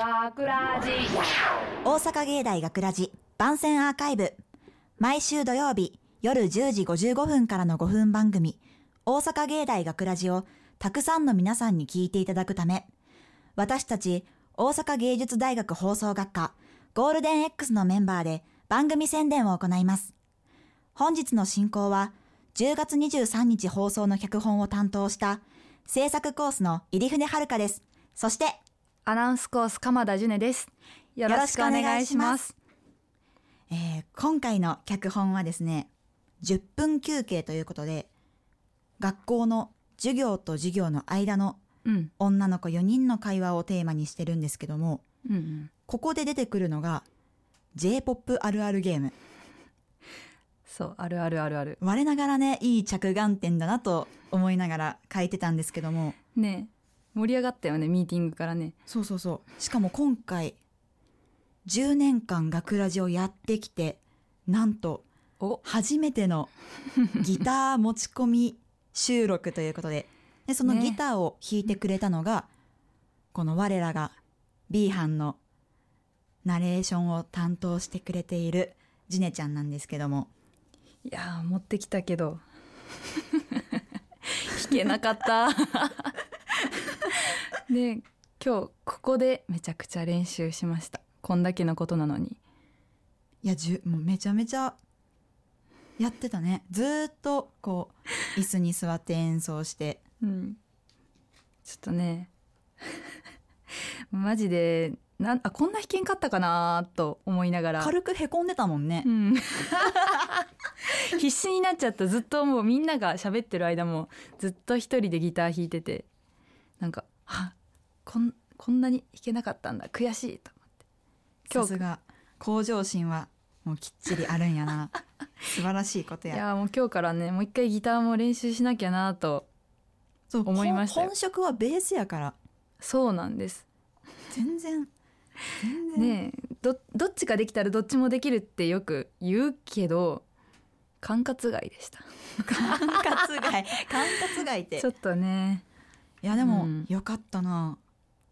学ラジ大阪芸大学ラジ番宣アーカイブ。毎週土曜日夜10時55分からの5分番組。大阪芸大学ラジをたくさんの皆さんに聞いていただくため。私たち大阪芸術大学放送学科ゴールデン X のメンバーで番組宣伝を行います。本日の進行は10月23日放送の脚本を担当した制作コースの入船遥です。そしてアナウンスコース鎌田ジュネです。よろしくお願いします。えー今回の脚本はですね10分休憩ということで学校の授業と授業の間のうん。女の子4人の会話をテーマにしてるんですけどもうんうん。ここで出てくるのが J-POP あるあるゲーム。そうあるあるあるある。我ながらねいい着眼点だなと思いながら書いてたんですけども。ね盛り上がったよねミーティングからね。そうそうそう。しかも今回10年間学ラジをやってきてなんとお。初めての ギター持ち込み収録ということで。でそのね。ギターを弾いてくれたのが、この我らが B 班のナレーションを担当してくれているジネちゃんなんですけども。いやー持ってきたけど。弾けなかったで今日ここでめちゃくちゃ練習しました。こんだけのことなのに。いやじゅもうめちゃめちゃやってたね。ずーっとこう椅子に座って演奏して。うん。ちょっとね。マジでなんあこんな弾けんかったかなと思いながら。軽くへこんでたもんね。う、ん。必死になっちゃった。ずっともうみんなが喋ってる間もずっと一人でギター弾いてて。なんかあこんこんなに弾けなかったんだ悔しいと思って。今日さすが。向上心はもうきっちりあるんやな。素晴らしいこといややもう今日からねもう一回ギターも練習しなきゃなと思いましたよ。本本職はベースやから。そうなんです。全然。全然。ねえどどっちかできたらどっちもできるってよく言うけど管轄外でした。管轄外。管轄外って。ちょっとね。いやでも、うん。よかったな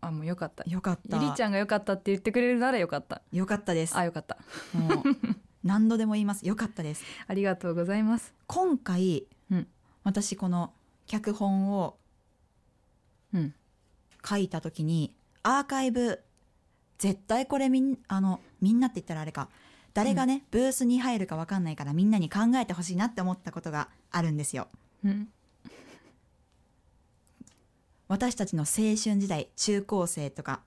あもうよかった。よかった。ゆりちゃんがよかったって言ってくれるならよかった。よかったです。あよかった。もう何度でも言います。よかったです。ありがとうございます。今回、うん。私この脚本をうん。書いた時にアーカイブ絶対これみんあのみんなって言ったらあれか。誰がね、ブースに入るか分かんないからみんなに考えてほしいなって思ったことがあるんですよ。うん私たちの青春時代中高生とか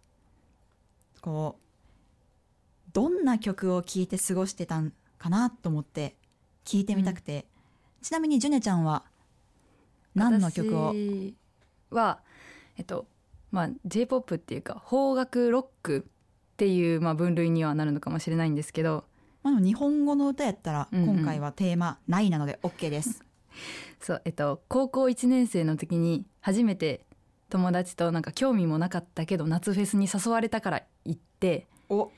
こうどんな曲を聴いて過ごしてたんかなと思って聞いてみたくて、ちなみにジュネちゃんは何の曲を？私はえっとまあ J−POP っていうか邦楽ロックっていうまあ分類にはなるのかもしれないんですけど。まあ、日本語の歌やったらうんうん。今回はテーマないなので OK です。そうえっと高校1年生の時に初めて友達となんか興味もなかったけど夏フェスに誘われたから行ってお。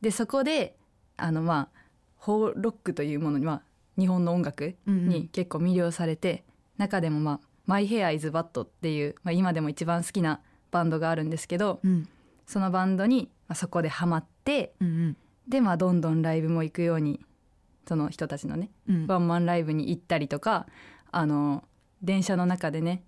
でそこであのまあ邦ロックというものにまあ日本の音楽に結構魅了されて、中でもまあ「マイ・ヘア・イズ・バット」っていう、まあ、今でも一番好きなバンドがあるんですけどうん。そのバンドにまあそこでハマってうんでまあどんどんライブも行くようにその人たちのねうんうん。ワンマンライブに行ったりとかあの電車の中でね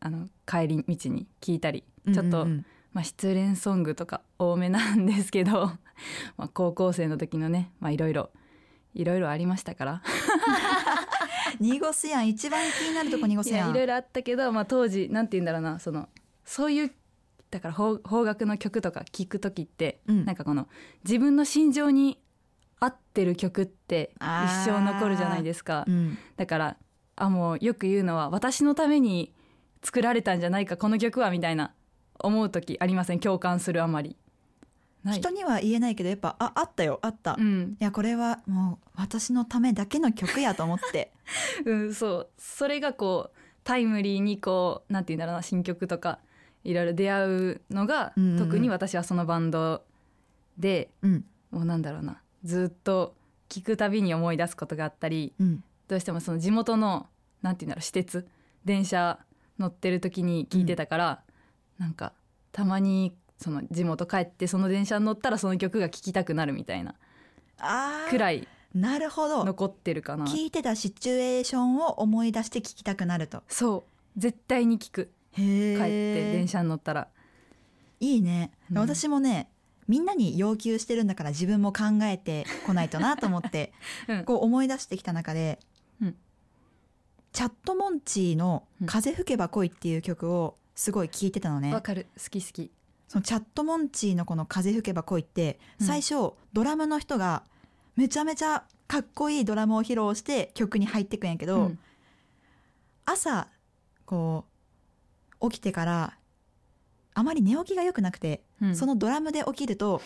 あの帰り道に聞いたりちょっと、うん。うんまあ、失恋ソングとか多めなんですけど まあ高校生の時のねまあいろいろいろいろありましたから。濁すやん。一番気になるとこ濁すやん。いろいろあったけど、まあ、当時なんて言うんだろうなそのそういうだから邦邦楽の曲とか聴く時って、うん。なんかこの自分の心情に合ってる曲って一生残るじゃないですか。うん。だからあもうよく言うのは私のために作られたんじゃないかこの曲はみたいな思う時ありません？共感するあまり。人には言えないけどやっぱああったよあった、いうん、やこれはもう私のためだけの曲やと思って。うん、そう。それがこうタイムリーにこうなんて言うんだろうな新曲とかいろいろ出会うのが、うんうんうん。特に私はそのバンドでうん。もうなんだろうなずっと聴くたびに思い出すことがあったりうん。どうしてもその地元のなんて言うんだろう私鉄電車乗ってる時に聞いてたから、なんかたまにその地元帰ってその電車に乗ったらその曲が聴きたくなるみたいなあーくらいなるほど。残ってるかな。聞いてたシチュエーションを思い出して聞きたくなると。そう。絶対に聞く。帰って電車に乗ったら。いいね、うん。私もねみんなに要求してるんだから自分も考えてこないとなと思って うん。こう思い出してきた中で、うんチャットモンチーのうん「風吹けば恋」っていう曲をすごい聴いてたのね、わかる。好き好き。そのチャットモンチーのこの「風吹けば恋」ってうん。最初、ドラムの人がめちゃめちゃかっこいいドラムを披露して曲に入ってくんやけど、うん。朝こう起きてからあまり寝起きが良くなくて、うん。そのドラムで起きると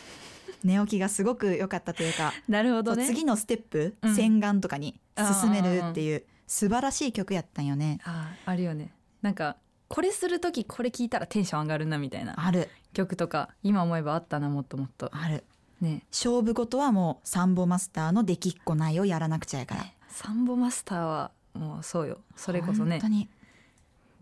寝起きがすごく良かったというか、なるほどね。次のステップ、うん。洗顔とかに進めるっていう素晴らしい曲やったんよね。あーあるよね。なんかこれする時これ聞いたらテンション上がるなみたいなある。曲とか今思えばあったなもっともっと。ある。ね。勝負事はもうサンボマスターのできっこないをやらなくちゃやから。サンボマスターはもうそうよ。それこそね本当に。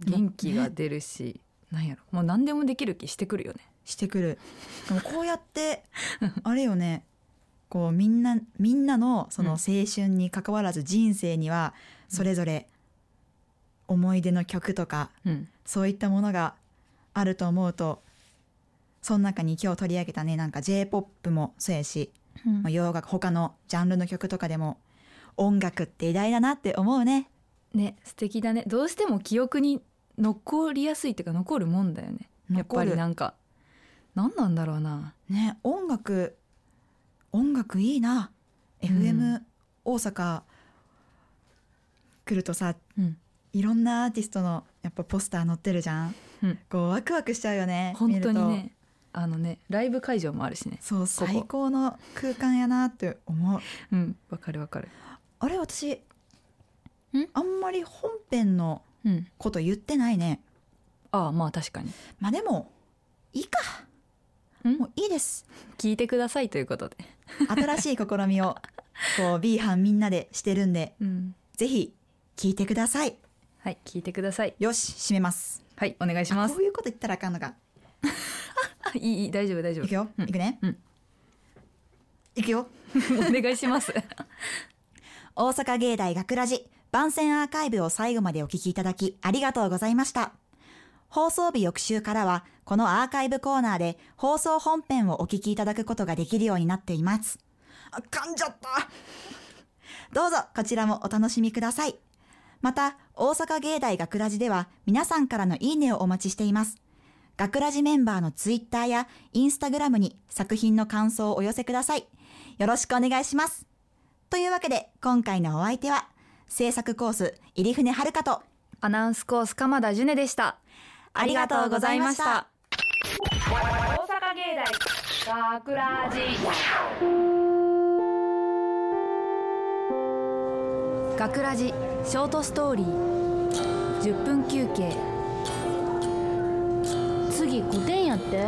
元気が出るし、なんやろ。もう何でもできる気してくるよね。してくる。でもこうやって あれよね。こうみんなみんなのその青春に関わらず人生にはそれぞれ思い出の曲とかうん。そういったものがあると思うとその中に今日取り上げたねなんか j p o p もそうやし、まあ、洋楽他のジャンルの曲とかでも音楽って偉大だなって思うね。ね素敵だね。どうしても記憶に残りやすいっていうか残るもんだよね。やっぱりなんか。何なんだろうな。ね音楽音楽いいな。う FM ん。大阪来るとさうん。いろんなアーティストのやっぱポスター載ってるじゃん。うん。こうワクワクしちゃうよね本当にねあのねライブ会場もあるしね。とそうこ最高の空間やなって思う。うんわかるわかる。あれ私あんまり本編のうん。こと言ってないね。ああまあ確かに。まあでもいいか。ん？もういいです。聞いてくださいということで。新しい試みをこう B 班みんなでしてるんで うん。ぜひ聞いてください。はい聞いてください。よし締めます。はいお願いします。あこういうこと言ったらあかんのか。いいいい大丈夫大丈夫。いくよ、うんいくね、うん。いくよ。お願いします。大阪芸大学ラジ番宣アーカイブを最後までお聞きいただきありがとうございました。放送日翌週からはこのアーカイブコーナーで放送本編をお聞きいただくことができるようになっています。あ噛んじゃった。どうぞこちらもお楽しみくださいまた大阪芸大学ラジでは皆さんからのいいねをお待ちしています。学ラジメンバーのツイッターやインスタグラムに作品の感想をお寄せください。よろしくお願いします。というわけで今回のお相手は制作コース入船遥とアナウンスコース鎌田ジュネでした。ありがとうございました。大阪芸大学ラジ学ラジショートストーリー10分休憩。次5点やって。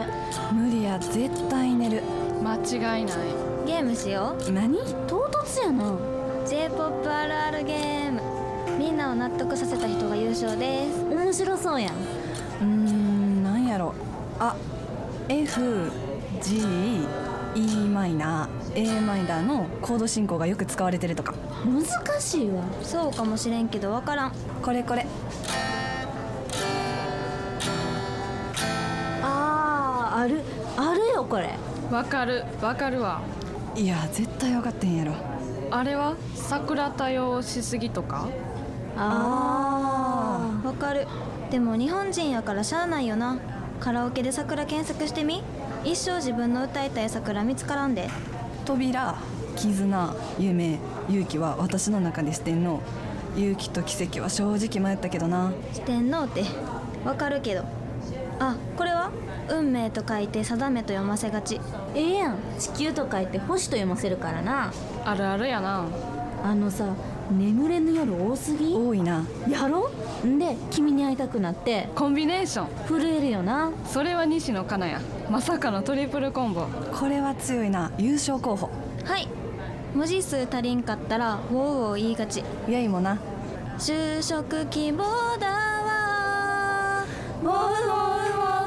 無理や絶対寝る。間違いない。ゲームしよ何？う唐突やな。J p o p あるあるゲーム。みんなを納得させた人が優勝です。面白そうやん。うーんなんやろ。あ F G E マイナー A マイナーのコード進行がよく使われてるとか。難しいわ。そうかもしれんけどわからん。これこれ。あーある。あるよこれ。わかる。わかるわ。いや絶対分かってへんやろ。あれは？桜多用しすぎとか？あーわかる。でも日本人やからしゃあないよな。カラオケで桜検索してみ一生自分の歌いたい桜見つからんで。扉絆夢勇気は私の中で四天王。勇気と奇跡は正直迷ったけどな。四天王ってわかるけど。あこれは？運命と書いて定めと読ませがち。ええやん。地球と書いて星と読ませるからな。あるあるやな。あのさ眠れぬ夜多すぎ？多いな。やろんで君に会いたくなってコンビネーション。震えるよな。それは西野カナや。まさかのトリプルコンボ。これは強いな。優勝候補。はい。文字数足りんかったらウォーウォー言いがち。やいもな。就職希望だわ。ウォーウォーウォ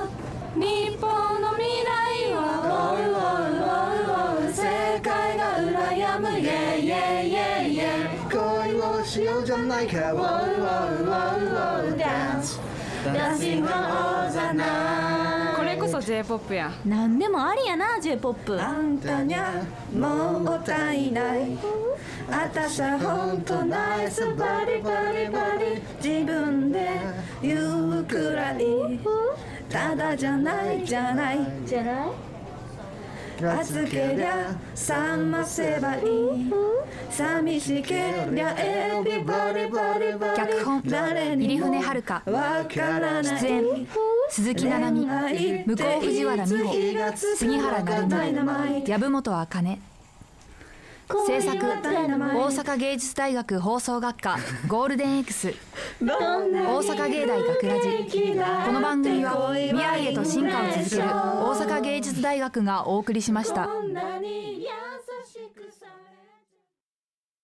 ー。日本の未来はウォー。ウォーウォーウォー。世界が羨む。イェイイェイイェイイェイ。Like a whoa, whoa, whoa, whoa, dance. Dancing on the night. これこそ J−POP やん何でもありやな J−POP あんたにゃもう足りない。あたしゃほんとナイスバディバディバディ自分で言うくらい。ただじゃないじゃない。じゃない？預けりゃ冷ませばいい。寂しけりゃエビバディバディバディ脚本。入船遥わからない。出演。鈴木奈々美。向こう藤原美穂。杉原成美。籔本茜制作大阪芸術大学放送学科ゴールデン X 大阪芸大学ラジ。この番組は未来へと進化を続ける大阪芸術大学がお送りしました。